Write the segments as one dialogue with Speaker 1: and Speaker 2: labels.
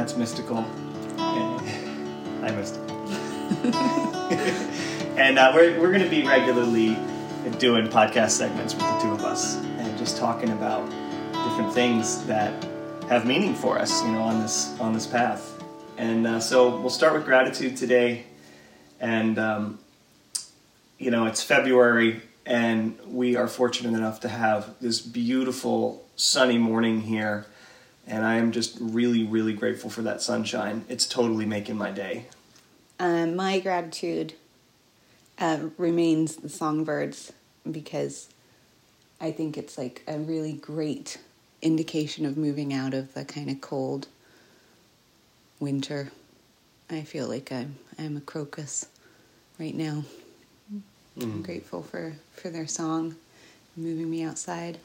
Speaker 1: that's Mystical. And, hi, Mystical. and uh, we're, we're going to be regularly doing podcast segments with the two of us and just talking about different things that have meaning for us, you know, on this on this path. And uh, so we'll start with gratitude today, and um, you know, it's February, and we are fortunate enough to have this beautiful sunny morning here. And I am just really, really grateful for that sunshine. It's totally making my day.
Speaker 2: Um, my gratitude uh, remains the songbirds because I think it's like a really great indication of moving out of the kind of cold winter. I feel like I'm I'm a crocus right now. Mm. I'm grateful for for their song, moving me outside.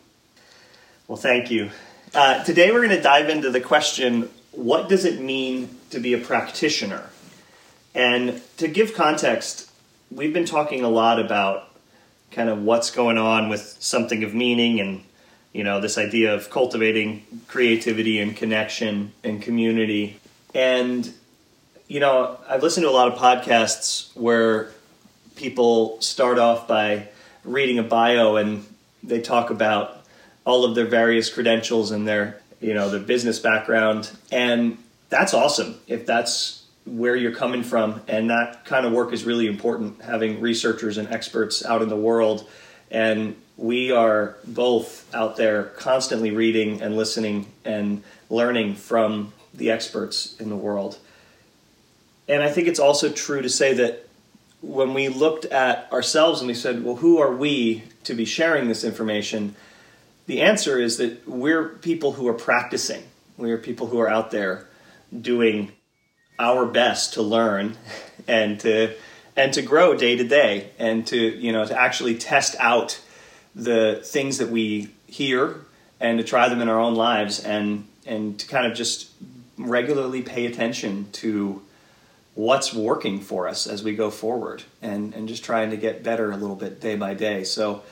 Speaker 1: Well, thank you. Uh, today we're going to dive into the question: What does it mean to be a practitioner? And to give context, we've been talking a lot about kind of what's going on with something of meaning and you know this idea of cultivating creativity and connection and community and you know i've listened to a lot of podcasts where people start off by reading a bio and they talk about all of their various credentials and their you know their business background. And that's awesome if that's where you're coming from. And that kind of work is really important having researchers and experts out in the world. And we are both out there constantly reading and listening and learning from the experts in the world. And i think it's also true to say that when we looked at ourselves and we said well who are we to be sharing this information the answer is that we're people who are practicing. We are people who are out there doing our best to learn and to and to grow day to day and to you know to actually test out the things that we hear and to try them in our own lives and and to kind of just regularly pay attention to what's working for us as we go forward and and just trying to get better a little bit day by day. So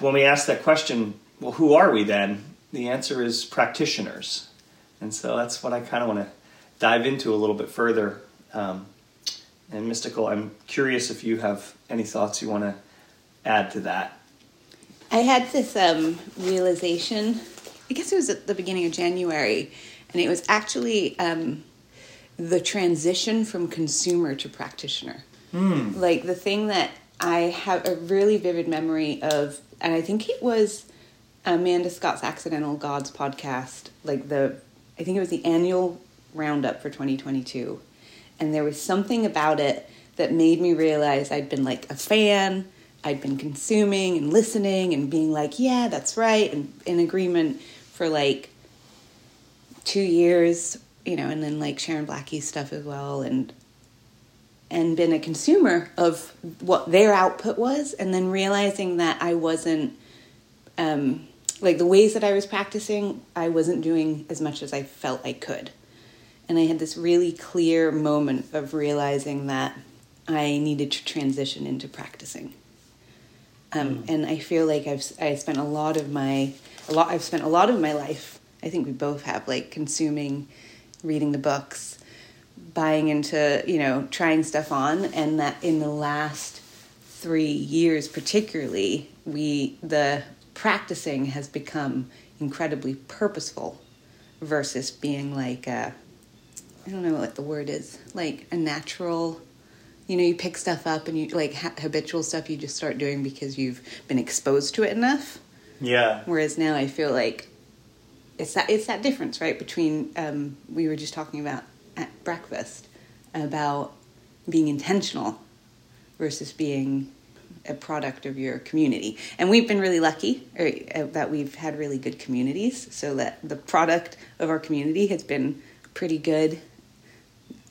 Speaker 1: when we ask that question well who are we then the answer is practitioners and so that's what i kind of want to dive into a little bit further. Um, and mystical, I'm curious if you have any thoughts you want to add to that.
Speaker 2: I had this um, realization. I guess it was at the beginning of January, and it was actually um, the transition from consumer to practitioner. Mm. Like the thing that I have a really vivid memory of, and I think it was Manda Scott's Accidental Gods podcast. Like the, I think it was the annual roundup for 2022. And there was something about it that made me realize I'd been like a fan, I'd been consuming and listening and being like, yeah, that's right, and in agreement for like two years, you know, and then like Sharon Blackie's stuff as well, and and been a consumer of what their output was, and then realizing that I wasn't um, like the ways that I was practicing, I wasn't doing as much as I felt I could. And I had this really clear moment of realizing that I needed to transition into practicing. Um, mm. And I feel like I've I spent a lot of my a lot I've spent a lot of my life. I think we both have like consuming, reading the books, buying into you know trying stuff on, and that in the last three years particularly we the practicing has become incredibly purposeful versus being like a I don't know what the word is, like a natural, you know, you pick stuff up and you like ha- habitual stuff you just start doing because you've been exposed to it enough.
Speaker 1: Yeah.
Speaker 2: Whereas now I feel like it's that it's that difference, right? Between um, we were just talking about at breakfast about being intentional versus being a product of your community. And we've been really lucky er, uh, that we've had really good communities, so that the product of our community has been pretty good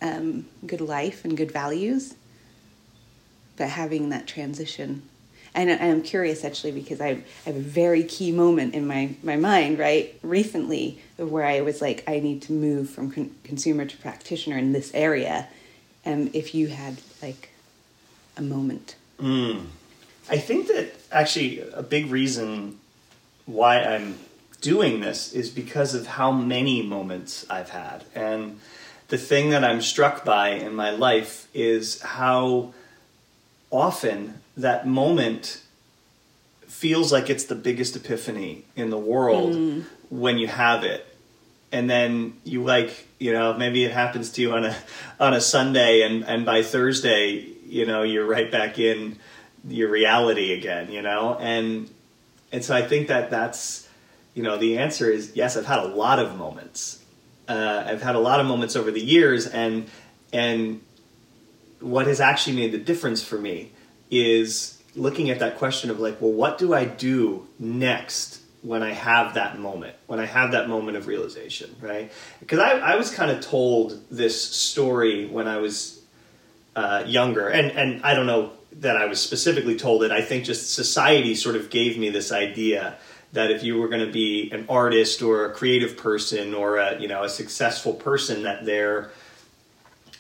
Speaker 2: um, good life and good values, but having that transition. And I'm curious actually because I have a very key moment in my, my mind, right, recently, where I was like, I need to move from con- consumer to practitioner in this area. And if you had like a moment.
Speaker 1: Mm. I think that actually a big reason why I'm doing this is because of how many moments I've had. And the thing that I'm struck by in my life is how often that moment feels like it's the biggest epiphany in the world mm. when you have it. And then you like you know maybe it happens to you on a on a sunday and and by thursday you know you're right back in your reality again you know? And and so i think that that's you know the answer is yes i've had a lot of moments. Uh, i've had a lot of moments over the years and and what has actually made the difference for me is looking at that question of like well what do i do next when I have that moment, when I have that moment of realization, right? Because I, I was kind of told this story when I was uh, younger, and, and I don't know that I was specifically told it. I think just society sort of gave me this idea that if you were going to be an artist or a creative person or a you know a successful person, that there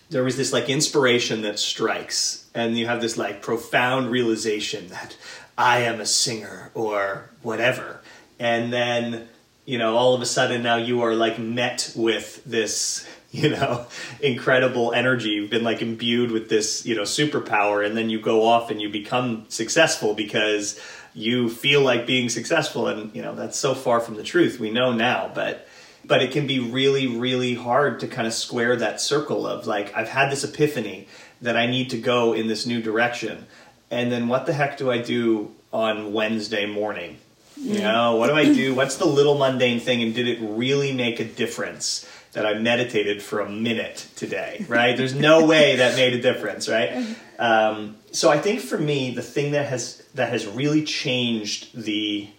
Speaker 1: there was this like inspiration that strikes, and you have this like profound realization that I am a singer or whatever. And then you know all of a sudden now you are like met with this you know incredible energy. You've been like imbued with this you know superpower and then you go off and you become successful because you feel like being successful. And you know that's so far from the truth we know now. But but it can be really really hard to kind of square that circle of like I've had this epiphany that I need to go in this new direction and then what the heck do I do on Wednesday morning you know, what do I do? What's the little mundane thing, and did it really make a difference that I meditated for a minute today? Right? There's no way that made a difference, right? Um, so I think for me, the thing that has that has really changed the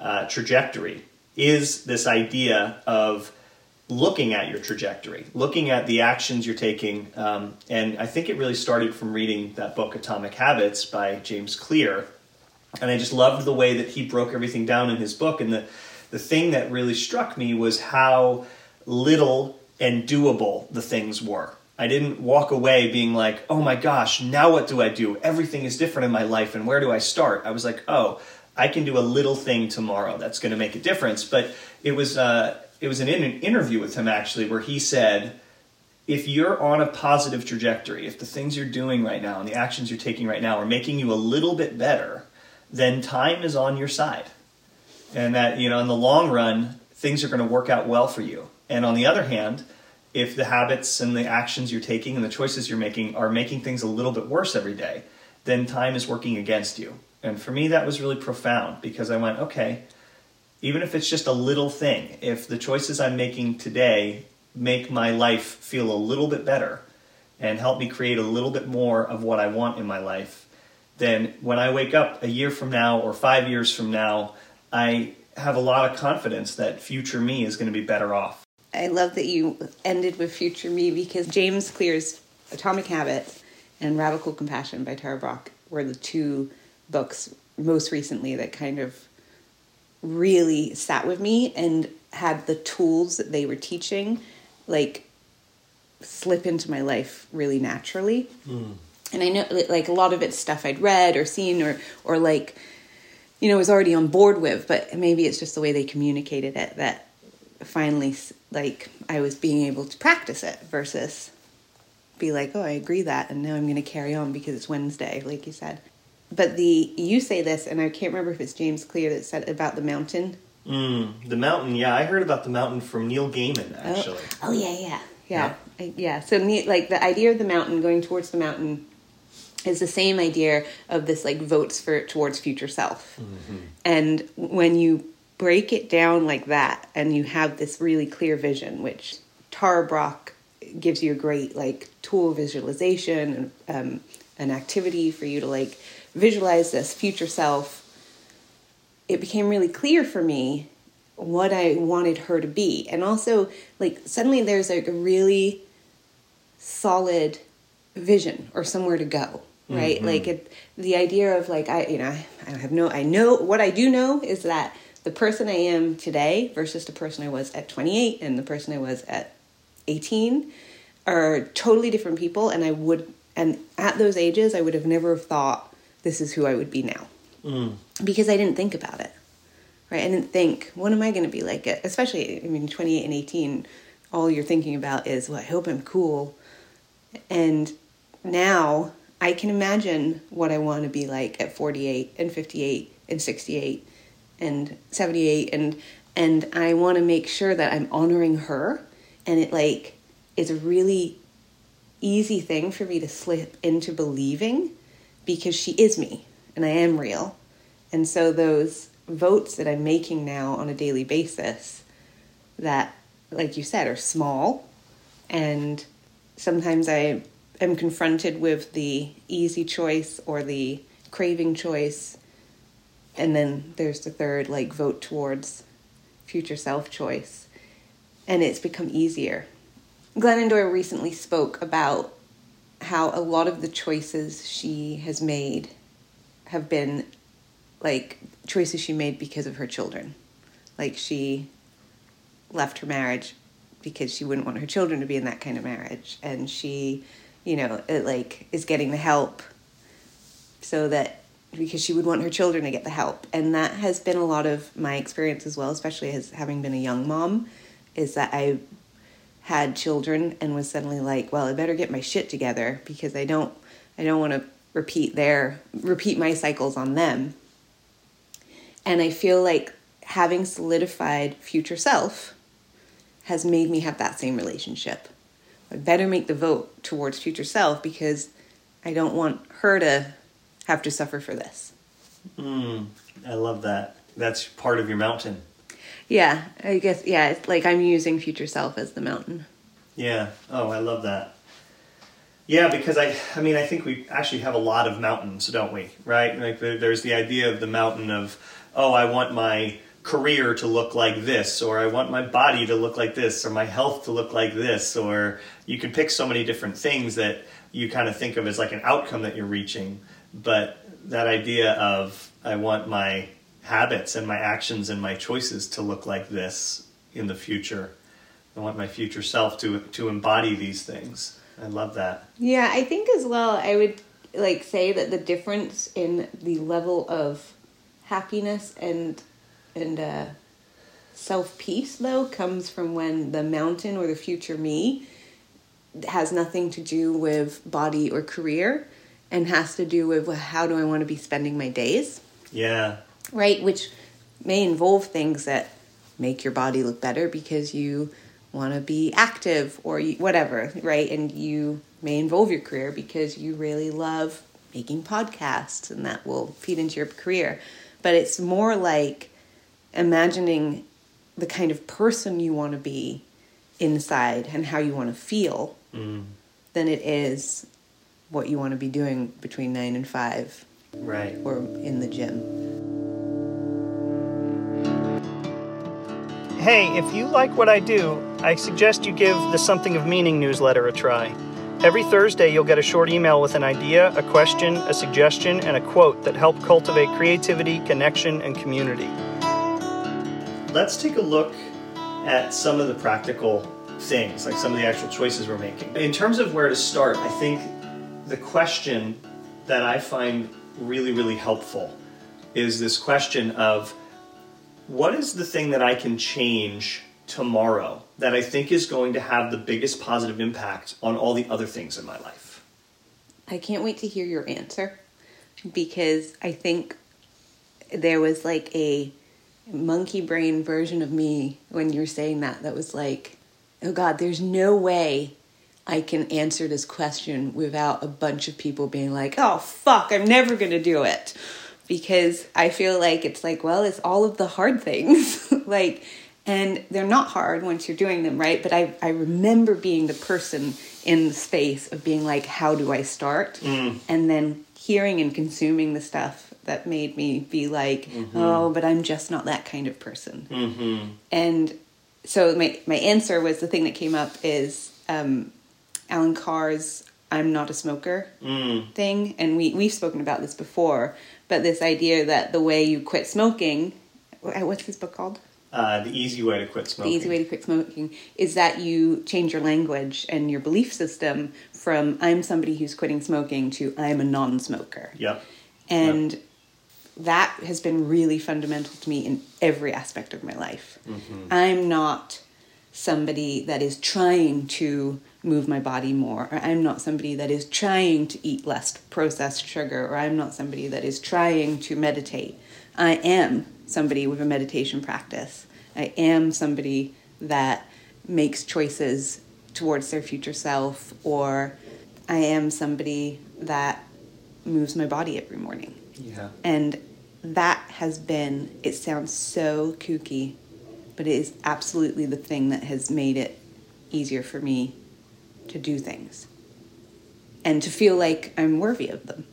Speaker 1: uh, trajectory is this idea of looking at your trajectory, looking at the actions you're taking. Um, and I think it really started from reading that book, Atomic Habits by James Clear and I just loved the way that he broke everything down in his book. And the the thing that really struck me was how little and doable the things were. I didn't walk away being like, "Oh my gosh, now what do I do? Everything is different in my life, and where do I start?" I was like, "Oh, I can do a little thing tomorrow that's going to make a difference." But it was uh, it was an, in an interview with him actually where he said, "If you're on a positive trajectory, if the things you're doing right now and the actions you're taking right now are making you a little bit better." then time is on your side. And that, you know, in the long run, things are going to work out well for you. And on the other hand, if the habits and the actions you're taking and the choices you're making are making things a little bit worse every day, then time is working against you. And for me, that was really profound because I went, okay, even if it's just a little thing, if the choices I'm making today make my life feel a little bit better and help me create a little bit more of what I want in my life, then when I wake up a year from now or five years from now, I have a lot of confidence that future me is going to be better off.
Speaker 2: I love that you ended with future me because James Clear's Atomic Habits and Radical Compassion by Tara Brach were the two books most recently that kind of really sat with me and had the tools that they were teaching like slip into my life really naturally. Mm and I know like a lot of it's stuff I'd read or seen or or like you know was already on board with, but maybe it's just the way they communicated it that finally like I was being able to practice it versus be like, oh, I agree that, and now I'm going to carry on because it's Wednesday, like you said. But the you say this, and I can't remember if it's James Clear that said about the mountain.
Speaker 1: Mm, the mountain, yeah, I heard about the mountain from Neil Gaiman
Speaker 2: oh. actually. Oh, oh yeah, yeah, yeah, yeah. yeah. So like the idea of the mountain going towards the mountain is the same idea of this like votes for towards future self. Mm-hmm. And when you break it down like that and you have this really clear vision, which Tara Brach gives you a great like tool visualization and um, an activity for you to like visualize this future self, it became really clear for me what I wanted her to be. And also, like, suddenly there's like a really solid vision or somewhere to go right mm-hmm. like it, the idea of like i you know i have no i know what i do know is that the person i am today versus the person i was at 28 and the person i was at 18 are totally different people and i would and at those ages i would have never thought this is who i would be now mm. because i didn't think about it right? I didn't think, what am I going to be like? Especially, I mean, 28 and 18, all you're thinking about is, well, I hope I'm cool. And now I can imagine what I want to be like at 48 and 58 and 68 and 78 and and I want to make sure that I'm honoring her and it like is a really easy thing for me to slip into believing because she is me and I am real. And so those votes that I'm making now on a daily basis that like you said are small and sometimes I am confronted with the easy choice or the craving choice and then there's the third like vote towards future self choice and it's become easier glennon doyle recently spoke about how a lot of the choices she has made have been like choices she made because of her children. Like she left her marriage because she wouldn't want her children to be in that kind of marriage. And she you know it like is getting the help so that because she would want her children to get the help. And that has been a lot of my experience as well especially as having been a young mom is that i had children and was suddenly like well i better get my shit together because i don't i don't want to repeat their repeat my cycles on them and i feel like having solidified future self has made me have that same relationship i better make the vote towards future self because i don't want her to have to suffer for this.
Speaker 1: Mm, I love that. That's part of your mountain.
Speaker 2: Yeah, I guess, yeah, it's like I'm using future self as the mountain.
Speaker 1: Yeah. Oh, I love that. Yeah, because I, I mean, I think we actually have a lot of mountains, don't we? Right? Like there's the idea of the mountain of, oh, I want my career to look like this, or I want my body to look like this, or my health to look like this, or you can pick so many different things that you kind of think of as like an outcome that you're reaching but that idea of I want my habits and my actions and my choices to look like this in the future. I want my future self to to embody these things. I love that.
Speaker 2: Yeah, I think as well I would like say that the difference in the level of happiness and and uh, self peace though comes from when the mountain or the future me has nothing to do with body or career and has to do with how do I want to be spending my days.
Speaker 1: Yeah.
Speaker 2: Right, which may involve things that make your body look better because you want to be active or whatever, right? And you may involve your career because you really love making podcasts and that will feed into your career. But it's more like imagining the kind of person you want to be inside and how you want to feel mm. than it is what you want to be doing between 9 and 5
Speaker 1: right
Speaker 2: or in the gym
Speaker 1: hey if you like what i do i suggest you give the something of meaning newsletter a try. Every thursday you'll get a short email with an idea a question a suggestion and a quote that help cultivate creativity connection and community. Let's take a look at some of the practical things like some of the actual choices we're making. In terms of where to start i think the question that I find really, really helpful is this question of what is the thing that I can change tomorrow that I think is going to have the biggest positive impact on all the other things in my life?
Speaker 2: I can't wait to hear your answer because I think there was like a monkey brain version of me when you were saying that that was like, oh God, there's no way I can answer this question without a bunch of people being like, oh, fuck, I'm never to do it. Because I feel like it's like, well, it's all of the hard things. like, and they're not hard once you're doing them, right? But I, I remember being the person in the space of being like, how do I start? Mm. And then hearing and consuming the stuff that made me be like, mm-hmm. oh, but I'm just not that kind of person. Mm-hmm. And so my, my answer was the thing that came up is um, Allen Carr's I'm not a smoker mm. thing. And we, we've spoken about this before, but this idea that the way you quit smoking, what's this book called?
Speaker 1: Uh, the easy way to quit smoking.
Speaker 2: The easy way to quit smoking is that you change your language and your belief system from I'm somebody who's quitting smoking to I'm a non smoker.
Speaker 1: Yep.
Speaker 2: And
Speaker 1: yep.
Speaker 2: that has been really fundamental to me in every aspect of my life. I'm not somebody that is trying to move my body more, or I'm not somebody that is trying to eat less processed sugar, or I'm not somebody that is trying to meditate. I am somebody with a meditation practice. I am somebody that makes choices towards their future self, or I am somebody that moves my body every morning.
Speaker 1: Yeah.
Speaker 2: And that has been, it sounds so kooky, but it is absolutely the thing that has made it easier for me to do things and to feel like I'm worthy of them.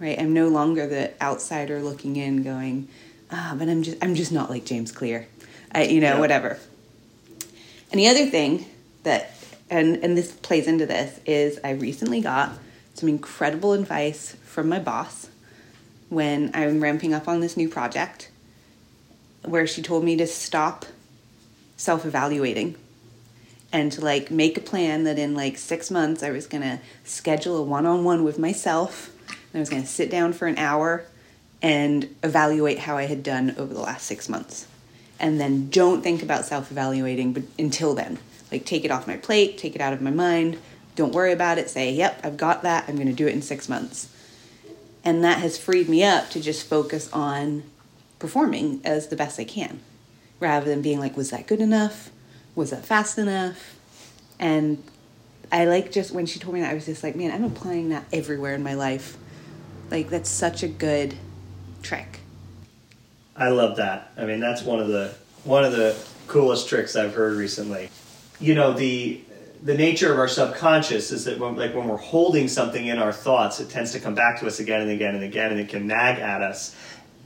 Speaker 2: Right? I'm no longer the outsider looking in going, ah, but I'm just I'm just not like James Clear. I, you know,
Speaker 1: Yeah.
Speaker 2: whatever. And the other thing that and and this plays into this is I recently got some incredible advice from my boss when I'm ramping up on this new project where she told me to stop self-evaluating and to like make a plan that in like 6 months I was to schedule a one-on-one with myself and I was to sit down for an hour and evaluate how I had done over the last 6 months. And then don't think about self-evaluating but until then. Like take it off my plate take it out of my mind. Don't worry about it. Say yep i've got that. I'm to do it in six months. And that has freed me up to just focus on performing as the best i can rather than being like was that good enough was that fast enough and i like just when she told me that i was just like man i'm applying that everywhere in my life like that's such a good trick
Speaker 1: I love that. I mean, that's one of the one of the coolest tricks I've heard recently. You know, the the nature of our subconscious is that when, like when we're holding something in our thoughts, it tends to come back to us again and again and again, and it can nag at us,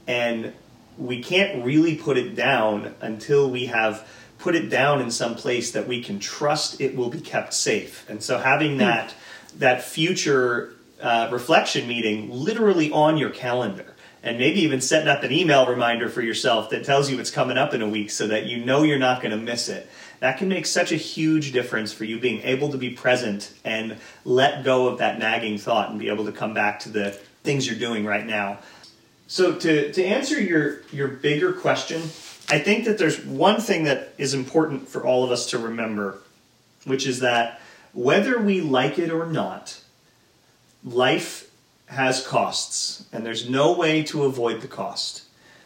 Speaker 1: and we can't really put it down until we have put it down in some place that we can trust it will be kept safe. And so having that that future uh, reflection meeting literally on your calendar and maybe even setting up an email reminder for yourself that tells you it's coming up in a week so that you know you're not going to miss it. That can make such a huge difference for you being able to be present and let go of that nagging thought and be able to come back to the things you're doing right now. So to, to answer your, your bigger question, I think that there's one thing that is important for all of us to remember, which is that whether we like it or not, life has costs, and there's no way to avoid the cost.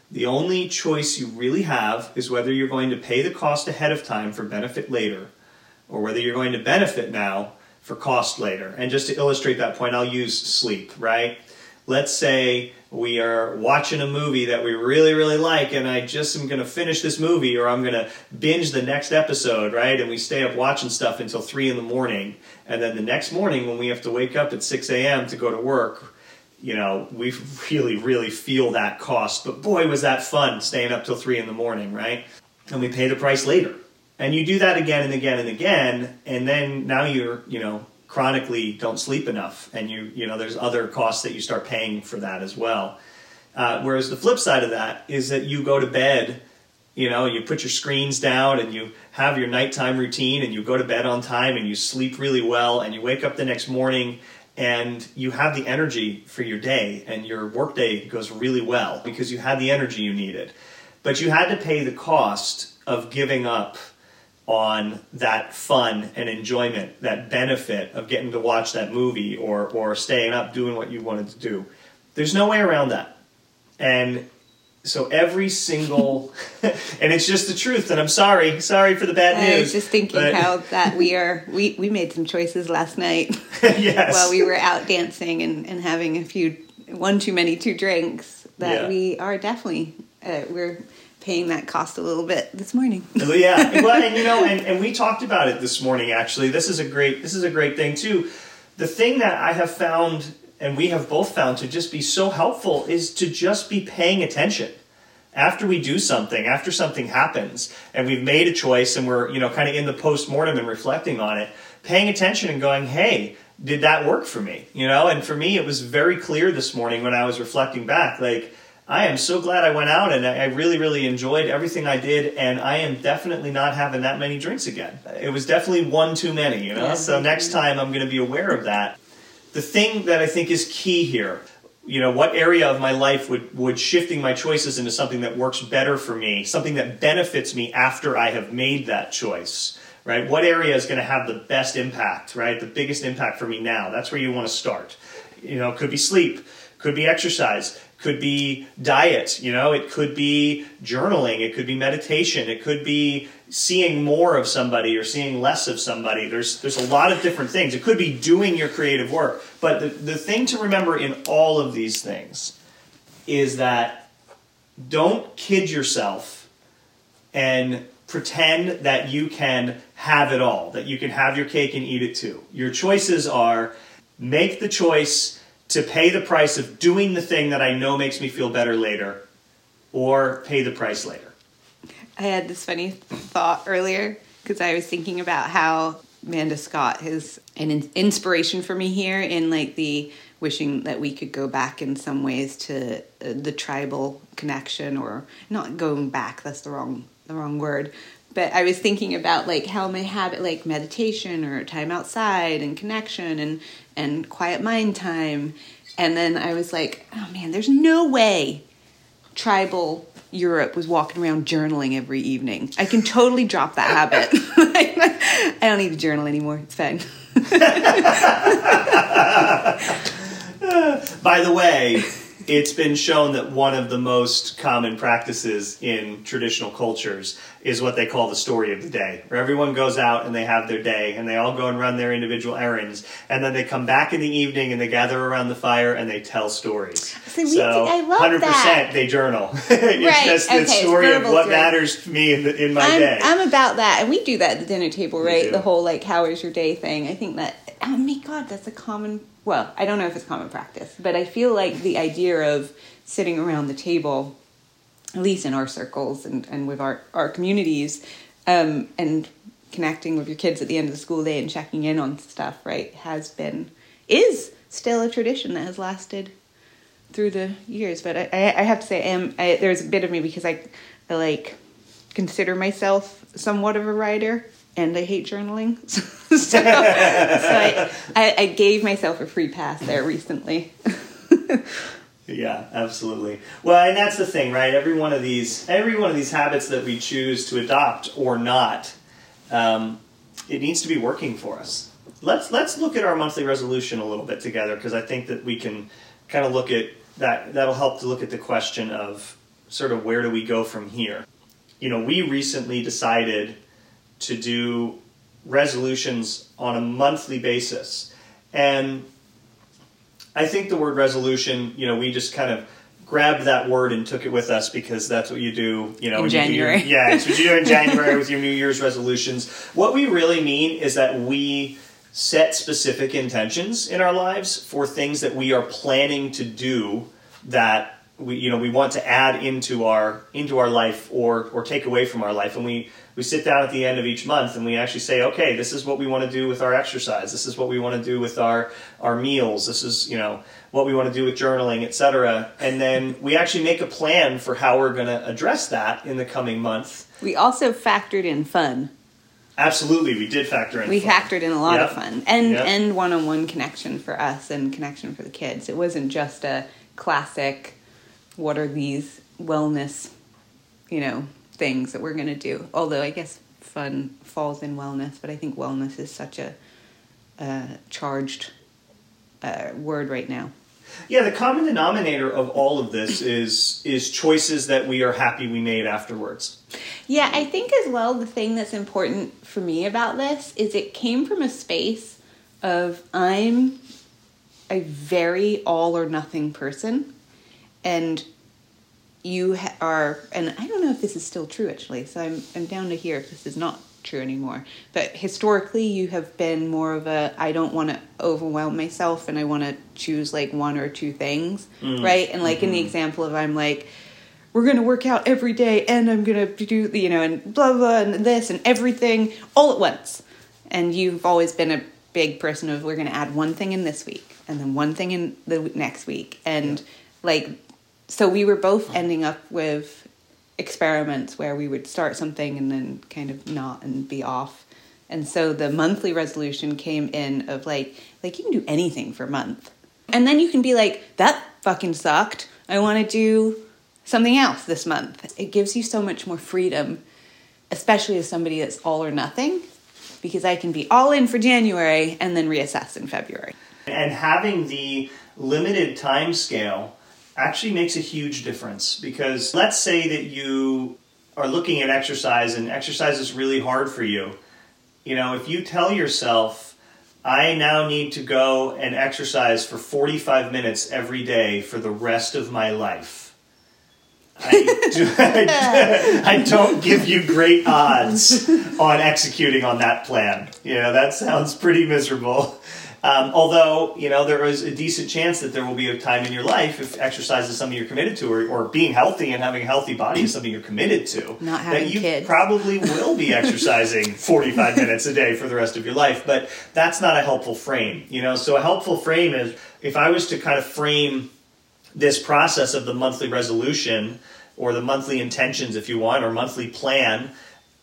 Speaker 1: The only choice you really have is whether you're going to pay the cost ahead of time for benefit later, or whether you're going to benefit now for cost later. And just to illustrate that point, I'll use sleep, right? Let's say we are watching a movie that we really, really like, and I just am going to finish this movie, or I'm going to binge the next episode, right? And we stay up watching stuff until 3 in the morning. And then the next morning, when we have to wake up at 6 a.m. to go to work, you know, we really, really feel that cost. But boy, was that fun staying up till 3 in the morning, right? And we pay the price later. And you do that again and again and again, and then now you're, you know, chronically don't sleep enough, and you, you know, there's other costs that you start paying for that as well. Uh, whereas the flip side of that is that you go to bed, you know, you put your screens down and you have your nighttime routine and you go to bed on time and you sleep really well and you wake up the next morning and you have the energy for your day and your workday goes really well because you had the energy you needed. But you had to pay the cost of giving up on that fun and enjoyment, that benefit of getting to watch that movie or, or staying up doing what you wanted to do. There's no way around that. And so every single, and it's just the truth. And I'm sorry, sorry for the bad news.
Speaker 2: I was just thinking
Speaker 1: but-
Speaker 2: how that we are we, we made some choices last night
Speaker 1: yes.
Speaker 2: while we were out dancing and, and having a few one too many two drinks that
Speaker 1: Yeah.
Speaker 2: we are definitely uh, we're paying that cost a little bit this morning.
Speaker 1: Well, yeah, well, and you know, and, and we talked about it this morning. Actually, this is a great this is a great thing too. The thing that I have found, and we have both found, to just be so helpful is to just be paying attention after we do something, after something happens, and we've made a choice, and we're you know kind of in the post mortem and reflecting on it, paying attention and going, hey. Did that work for me? You know, and for me, it was very clear this morning when I was reflecting back. Like, I am so glad I went out and I really, really enjoyed everything I did, and I am definitely not having that many drinks again. It was definitely one too many, you know?
Speaker 2: Yeah.
Speaker 1: So next time I'm going to be aware of that. The thing that I think is key here you know what area of my life would would shifting my choices into something that works better for me something that benefits me after i have made that choice right what area is going to have the best impact right the biggest impact for me now that's where you want to start you know it could be sleep could be exercise could be diet you know? It could be journaling. It could be meditation. It could be seeing more of somebody or seeing less of somebody. There's there's a lot of different things. It could be doing your creative work. But the, the thing to remember in all of these things is that don't kid yourself and pretend that you can have it all that you can have your cake and eat it too. Your choices are make the choice to pay the price of doing the thing that I know makes me feel better later, or pay the price later.
Speaker 2: I had this funny thought earlier because I was thinking about how Manda Scott is an inspiration for me here in like the wishing that we could go back in some ways to uh, the tribal connection or not going back that's the wrong the wrong word but I was thinking about like how my habit like meditation or time outside and connection and and quiet mind time and then I was like oh man there's no way tribal Europe was walking around journaling every evening. I can totally drop that habit. I don't need to journal anymore. It's fine.
Speaker 1: By the way, it's been shown that one of the most common practices in traditional cultures is what they call the story of the day, where everyone goes out and they have their day and they all go and run their individual errands, and then they come back in the evening and they gather around the fire and they tell stories.
Speaker 2: See, so, I love 100%
Speaker 1: that. they journal. it's right. just the okay. story of what matters to me in, the, in my
Speaker 2: I'm,
Speaker 1: day.
Speaker 2: I'm about that, and we do that at the dinner table, right? The whole like, how is your day thing. I think that, oh my God, that's a common well, I don't know if it's common practice, but I feel like the idea of sitting around the table, at least in our circles and, and with our, our communities, um, and connecting with your kids at the end of the school day and checking in on stuff, right, has been, is still a tradition that has lasted through the years. But I, I have to say, I am, I, there's a bit of me because I, I like consider myself somewhat of a writer and I hate journaling. so, so I, I, I, gave myself a free pass there recently.
Speaker 1: yeah, absolutely. Well, and that's the thing, right? Every one of these, every one of these habits that we choose to adopt or not, um, it needs to be working for us. Let's let's look at our monthly resolution a little bit together because I think that we can kind of look at that. That'll help to look at the question of sort of where do we go from here. You know, we recently decided to do resolutions on a monthly basis. And I think the word resolution, you know, we just kind of grabbed that word and took it with us because that's what you do, you know,
Speaker 2: in January.
Speaker 1: Your, yeah, it's what you do in January with your New Year's resolutions. What we really mean is that we set specific intentions in our lives for things that we are planning to do that we you know we want to add into our into our life or or take away from our life and we we sit down at the end of each month and we actually say okay this is what we want to do with our exercise this is what we want to do with our our meals this is you know what we want to do with journaling etc and then we actually make a plan for how we're going to address that in the coming month
Speaker 2: we also factored in fun
Speaker 1: Absolutely, we did factor in.
Speaker 2: We
Speaker 1: fun.
Speaker 2: factored in a lot yep. of fun and yep. and one on one connection for us and connection for the kids. It wasn't just a classic what are these wellness, you know, things that we're going to do. Although I guess fun falls in wellness, but I think wellness is such a uh, charged uh, word right now.
Speaker 1: Yeah, the common denominator of all of this is is choices that we are happy we made afterwards.
Speaker 2: Yeah, I think as well the thing that's important for me about this is it came from a space of I'm a very all or nothing person and you ha- are and i don't know if this is still true actually so i'm i'm down to hear if this is not true anymore but historically you have been more of a i don't want to overwhelm myself and i want to choose like one or two things mm. right and like mm-hmm. in the mm-hmm. example of i'm like we're going to work out every day and i'm going to do you know and blah blah and this and everything all at once and you've always been a big person of we're going to add one thing in this week and then one thing in the next week and yeah. like so we were both ending up with experiments where we would start something and then kind of not and be off. And so the monthly resolution came in of like like you can do anything for a month. And then you can be like that fucking sucked. I want to do something else this month. It gives you so much more freedom, especially as somebody that's all or nothing, because I can be all in for January and then reassess in February.
Speaker 1: And having the limited time scale actually makes a huge difference because let's say that you are looking at exercise and exercise is really hard for you. You know, if you tell yourself, I now need to go and exercise for 45 minutes every day for the rest of my life. I, do, I don't give you great odds on executing on that plan. You know, that sounds pretty miserable. Um, although, you know, there is a decent chance that there will be a time in your life if exercise is something you're committed to or, or being healthy and having a healthy body is something you're committed to.
Speaker 2: Not having
Speaker 1: that you
Speaker 2: kids.
Speaker 1: probably will be exercising 45 minutes a day for the rest of your life. But that's not a helpful frame, you know? So a helpful frame is if I was to kind of frame this process of the monthly resolution or the monthly intentions, if you want, or monthly plan,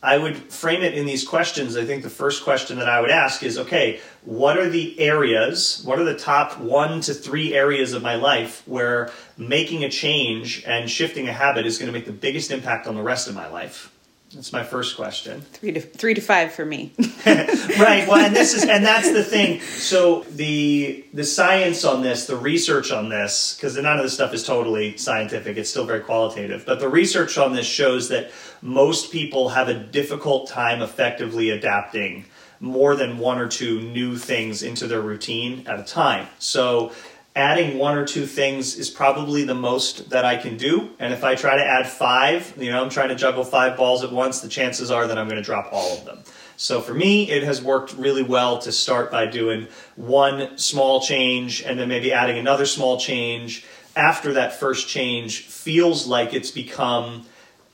Speaker 1: I would frame it in these questions. I think the first question that I would ask is okay, what are the areas, what are the top one to three areas of my life where making a change and shifting a habit is going to make the biggest impact on the rest of my life? That's my first question.
Speaker 2: Three to three to five for me.
Speaker 1: right. Well, and this is and that's the thing. So the the science on this, the research on this, because none of this stuff is totally scientific. It's still very qualitative. But the research on this shows that most people have a difficult time effectively adapting more than one or two new things into their routine at a time. So adding one or two things is probably the most that I can do. And if I try to add five, you know, I'm trying to juggle five balls at once, the chances are that I'm going to drop all of them. So for me, it has worked really well to start by doing one small change and then maybe adding another small change. After that first change feels like it's become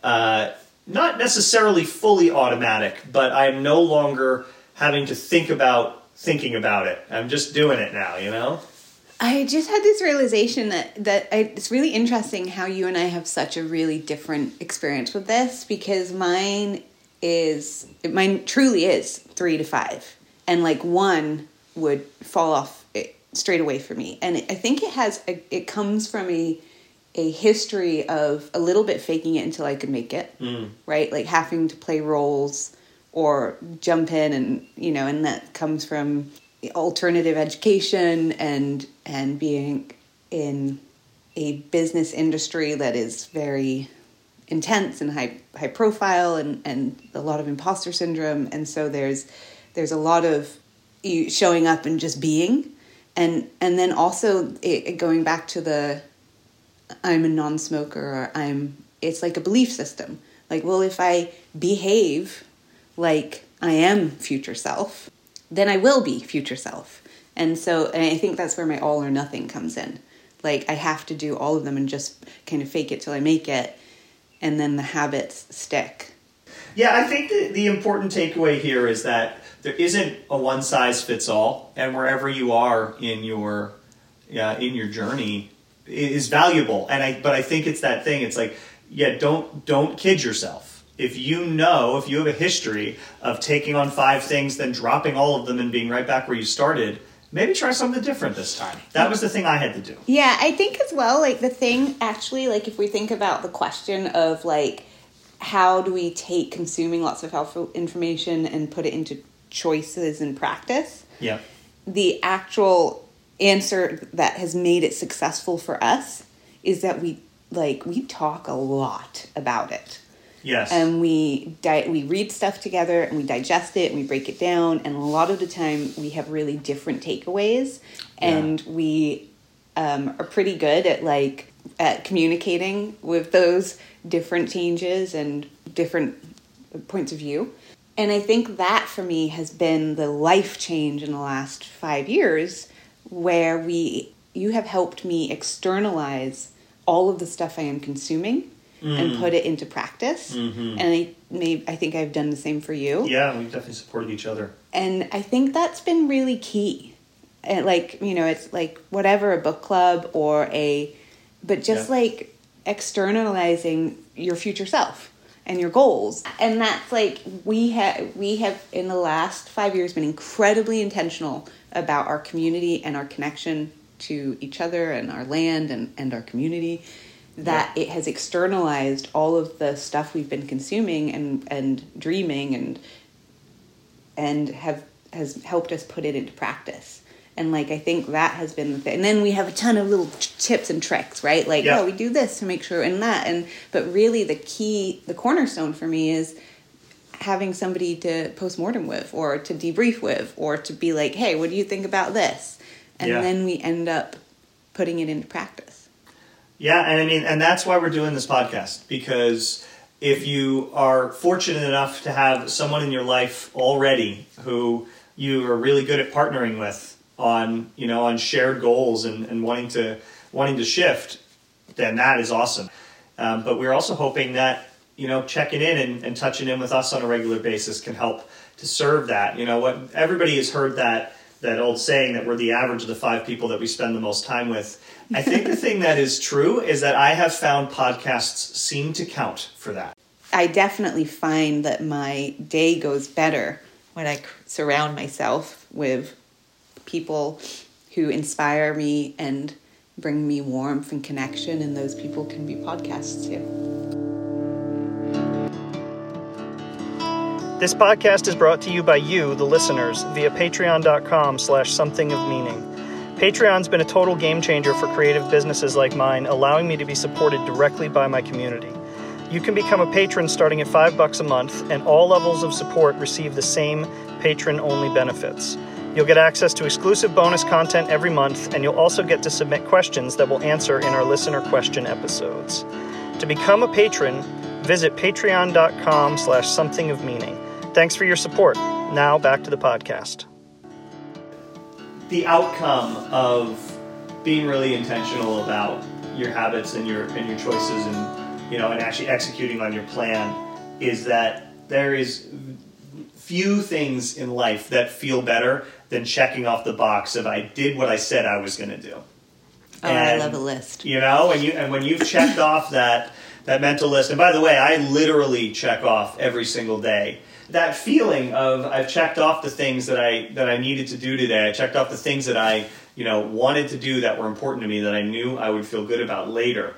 Speaker 1: uh, not necessarily fully automatic, but I'm no longer having to think about thinking about it. I'm just doing it now, you know?
Speaker 2: I just had this realization that that I, it's really interesting how you and I have such a really different experience with this because mine is mine truly is three to five, and like one would fall off it straight away for me, and I think it has a, it comes from a a history of a little bit faking it until I could make it,
Speaker 1: Mm.
Speaker 2: right? Like having to play roles or jump in and you know and that comes from alternative education and and being in a business industry that is very intense and high high profile and and a lot of imposter syndrome and so there's there's a lot of you showing up and just being and and then also it, going back to the I'm a non-smoker or I'm it's like a belief system. Like, well, if I behave like I am future self, then I will be future self. And so and I think that's where my all or nothing comes in. Like I have to do all of them and just kind of fake it till I make it and then the habits stick.
Speaker 1: Yeah, I think that the important takeaway here is that there isn't a one size fits all, and wherever you are in your yeah, in your journey is valuable. And I but I think it's that thing. It's like yeah, don't don't kid yourself. If you know, if you have a history of taking on five things, then dropping all of them and being right back where you started, maybe try something different this time. That was the thing I had to do.
Speaker 2: Yeah, I think as well, like the thing actually, like if we think about the question of like, how do we take consuming lots of helpful information and put it into choices and practice?
Speaker 1: Yeah.
Speaker 2: The actual answer that has made it successful for us is that we like we talk a lot about it
Speaker 1: Yes.
Speaker 2: and we di- we read stuff together and we digest it and we break it down. And a lot of the time we have really different takeaways. And we um, are pretty good at like at communicating with those different changes and different points of view. And i think that for me has been the life change in the last five years where we you have helped me externalize all of the stuff i am consuming and mm. put it into practice. Mm-hmm. And i may i think i've done the same for you.
Speaker 1: Yeah, we've definitely supported each other.
Speaker 2: and i think that's been really key. And like you know it's like whatever a book club or a but just
Speaker 1: Yeah.
Speaker 2: like externalizing your future self and your goals. And that's like we have we have in the last five years been incredibly intentional about our community and our connection to each other and our land and, and our community that yeah. it has externalized all of the stuff we've been consuming and and dreaming and and have has helped us put it into practice and like i think that has been the thing and then we have a ton of little tips and tricks right like yeah. oh we do this to make sure and that and but really the key the cornerstone for me is having somebody to post mortem with or to debrief with or to be like hey what do you think about this and yeah. then we end up putting it into practice
Speaker 1: yeah and i mean and that's why we're doing this podcast because if you are fortunate enough to have someone in your life already who you are really good at partnering with on you know on shared goals and, and wanting to wanting to shift then that is awesome. Um, but we're also hoping that you know checking in and, and touching in with us on a regular basis can help to serve that. You know what everybody has heard that that old saying that we're the average of the five people that we spend the most time with i think the thing that is true is that i have found podcasts seem to count for that
Speaker 2: i definitely find that my day goes better when i surround myself with people who inspire me and bring me warmth and connection, and those people can be podcasts too.
Speaker 3: This podcast is brought to you by you, the listeners, via patreon.com slash something of meaning. Patreon's been a total game changer for creative businesses like mine, allowing me to be supported directly by my community. You can become a patron starting at five bucks a month, and all levels of support receive the same patron-only benefits. You'll get access to exclusive bonus content every month, and you'll also get to submit questions that we'll answer in our listener question episodes. To become a patron, visit patreon.com slash something of meaning. Thanks for your support. Now back to the podcast.
Speaker 1: The outcome of being really intentional about your habits and your and your choices and you know and actually executing on your plan is that there is few things in life that feel better than checking off the box of I did what I said I was going to do.
Speaker 2: Oh, and, I love a list.
Speaker 1: You know, and you and when you've checked off that that mental list, and by the way, I literally check off every single day. That feeling of I've checked off the things that I that I needed to do today. I checked off the things that I you know wanted to do that were important to me that I knew I would feel good about later,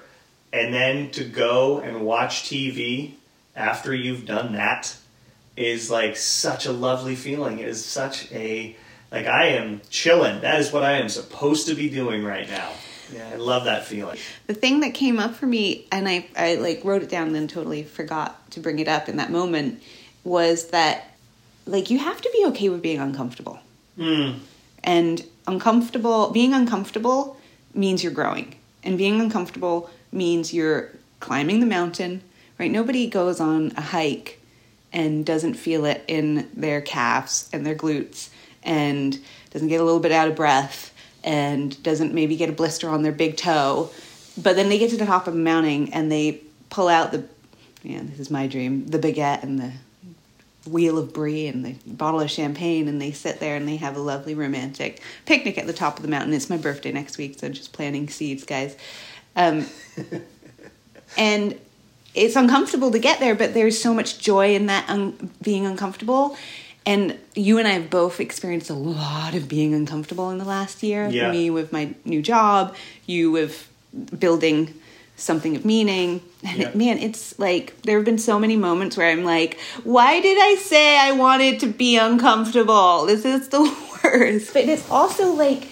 Speaker 1: and then to go and watch TV after you've done that is like such a lovely feeling. It is such a like I am chilling. That is what I am supposed to be doing right now. Yeah, I love that feeling.
Speaker 2: The thing that came up for me, and I, I like wrote it down, and then totally forgot to bring it up in that moment, was that like you have to be okay with being uncomfortable.
Speaker 1: Mm.
Speaker 2: And uncomfortable, being uncomfortable means you're growing, and being uncomfortable means you're climbing the mountain. Right? Nobody goes on a hike and doesn't feel it in their calves and their glutes and doesn't get a little bit out of breath and doesn't maybe get a blister on their big toe. But then they get to the top of the mountain and they pull out the, yeah, this is my dream, the baguette and the wheel of brie and the bottle of champagne and they sit there and they have a lovely romantic picnic at the top of the mountain. It's my birthday next week, so I'm just planting seeds, guys. Um, and it's uncomfortable to get there, but there's so much joy in that un- being uncomfortable. And you and I have both experienced a lot of being uncomfortable in the last year. Yeah. Me with my new job, you with building something of meaning. And yeah. it, man, it's like there have been so many moments where I'm like, why did I say I wanted to be uncomfortable? This is the worst. But it's also like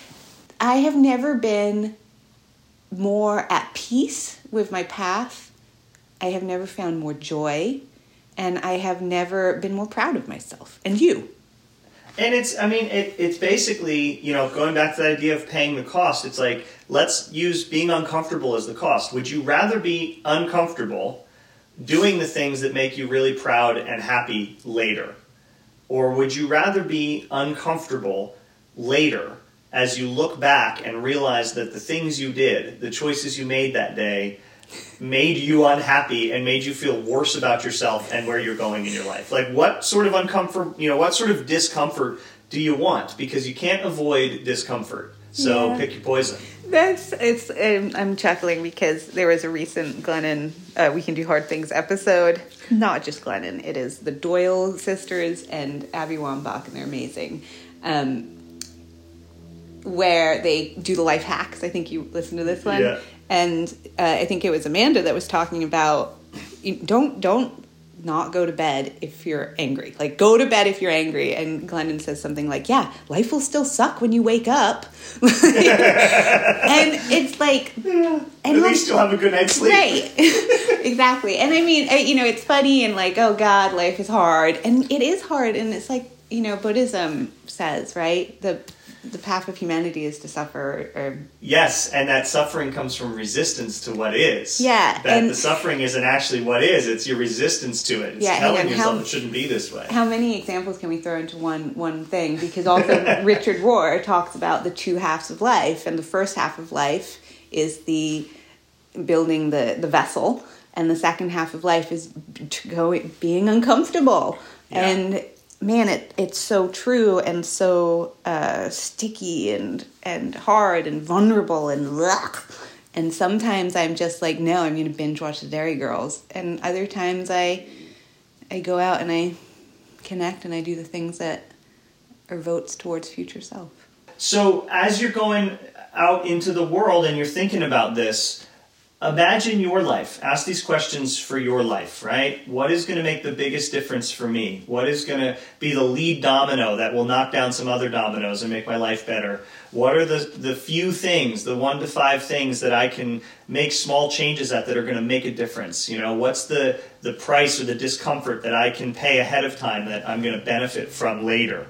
Speaker 2: I have never been more at peace with my path I have never found more joy, and I have never been more proud of myself and you.
Speaker 1: And it's, I mean, it, it's basically, you know, going back to the idea of paying the cost, it's like, let's use being uncomfortable as the cost. Would you rather be uncomfortable doing the things that make you really proud and happy later? Or would you rather be uncomfortable later as you look back and realize that the things you did, the choices you made that day, made you unhappy and made you feel worse about yourself and where you're going in your life? Like, what sort of uncomfort, you know, what sort of discomfort do you want? Because you can't avoid discomfort. So yeah. pick your poison.
Speaker 2: That's it's. Um, I'm chuckling because there was a recent Glennon uh, "We Can Do Hard Things" episode. Not just Glennon; it is the Doyle sisters and Abby Wambach, and they're amazing. Um, where they do the life hacks. I think you listened to this one,
Speaker 1: Yeah.
Speaker 2: and uh, I think it was Amanda that was talking about don't don't not go to bed if you're angry. Like go to bed if you're angry. And Glennon says something like, "Yeah, life will still suck when you wake up," and it's like, and
Speaker 1: At
Speaker 2: like-
Speaker 1: least you'll have a good night's sleep.
Speaker 2: Right. exactly. And I mean, you know, it's funny and like, oh God, life is hard. And it is hard. And it's like, you know, Buddhism says, right? The the path of humanity is to suffer or
Speaker 1: Yes, and that suffering comes from resistance to what is.
Speaker 2: Yeah,
Speaker 1: That
Speaker 2: and-
Speaker 1: the suffering isn't actually what is, it's your resistance to it. It's
Speaker 2: Yeah,
Speaker 1: telling yourself
Speaker 2: how-
Speaker 1: it shouldn't be this way.
Speaker 2: how many examples can we throw into one one thing? Because also Richard Rohr talks about the two halves of life, and the first half of life is the building the the vessel, and the second half of life is going being uncomfortable.
Speaker 1: Yeah.
Speaker 2: And man, it it's so true and so uh, sticky and and hard and vulnerable and. And sometimes I'm just like, no, I'm to binge watch the Derry Girls, and other times I I go out and I connect and I do the things that are votes towards future self.
Speaker 1: So, as you're going out into the world and you're thinking about this, imagine your life. Ask these questions for your life, right? What is going to make the biggest difference for me? What is going to be the lead domino that will knock down some other dominoes and make my life better? What are the, the few things, the one to five things that I can make small changes at that are going to make a difference? You know, what's the, the price or the discomfort that I can pay ahead of time that I'm going to benefit from later?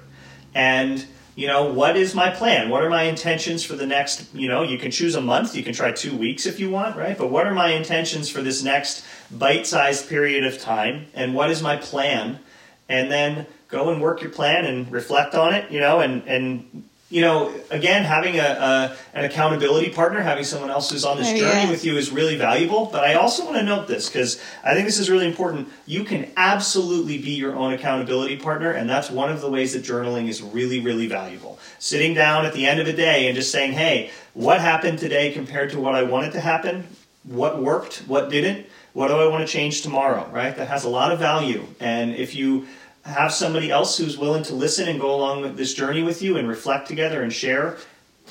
Speaker 1: and you know what is my plan? What are my intentions for the next you know you can choose a month you can try two weeks if you want right? But what are my intentions for this next bite-sized period of time? And what is my plan? And then go and work your plan and reflect on it you know and and you know again having a, a an accountability partner having someone else who's on this
Speaker 2: Oh,
Speaker 1: journey with you is really valuable. But i also want to note this because i think this is really important. You can absolutely be your own accountability partner and that's one of the ways that journaling is really really valuable. Sitting down at the end of a day and just saying hey what happened today compared to what i wanted to happen? What worked? What didn't? What do i want to change tomorrow? Right? That has a lot of value. And if you have somebody else who's willing to listen and go along with this journey with you and reflect together and share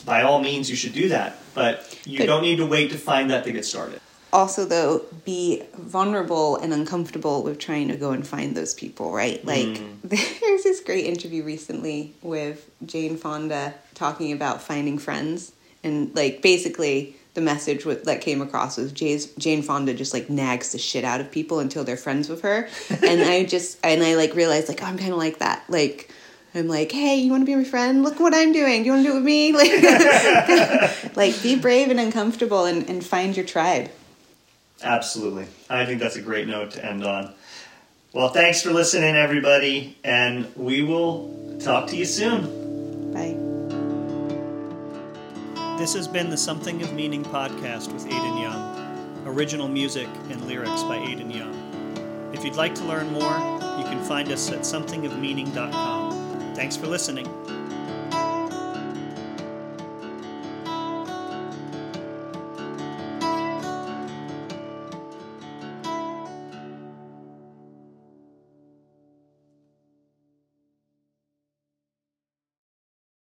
Speaker 1: by all means you should do that but you
Speaker 2: But-
Speaker 1: don't need to wait to find that to get started
Speaker 2: Also, though, be vulnerable and uncomfortable with trying to go and find those people, right? Like, mm. there's this great interview recently with Jane Fonda talking about finding friends. And, like, basically, the message with, that came across was Jay's, Jane Fonda just, like, nags the shit out of people until they're friends with her. and I just, and I, like, realized, like, oh, I'm kind of like that. Like, I'm like, hey, you want to be my friend? Look what I'm doing. Do you want to do it with me? Like, like be brave and uncomfortable and, and find your tribe.
Speaker 1: Absolutely. I think that's a great note to end on. Well, thanks for listening, everybody, and we will talk to you soon.
Speaker 3: This has been the Something of Meaning podcast with Aidan Young. Original music and lyrics by Aidan Young. If you'd like to learn more, you can find us at somethingofmeaning.com. Thanks for listening.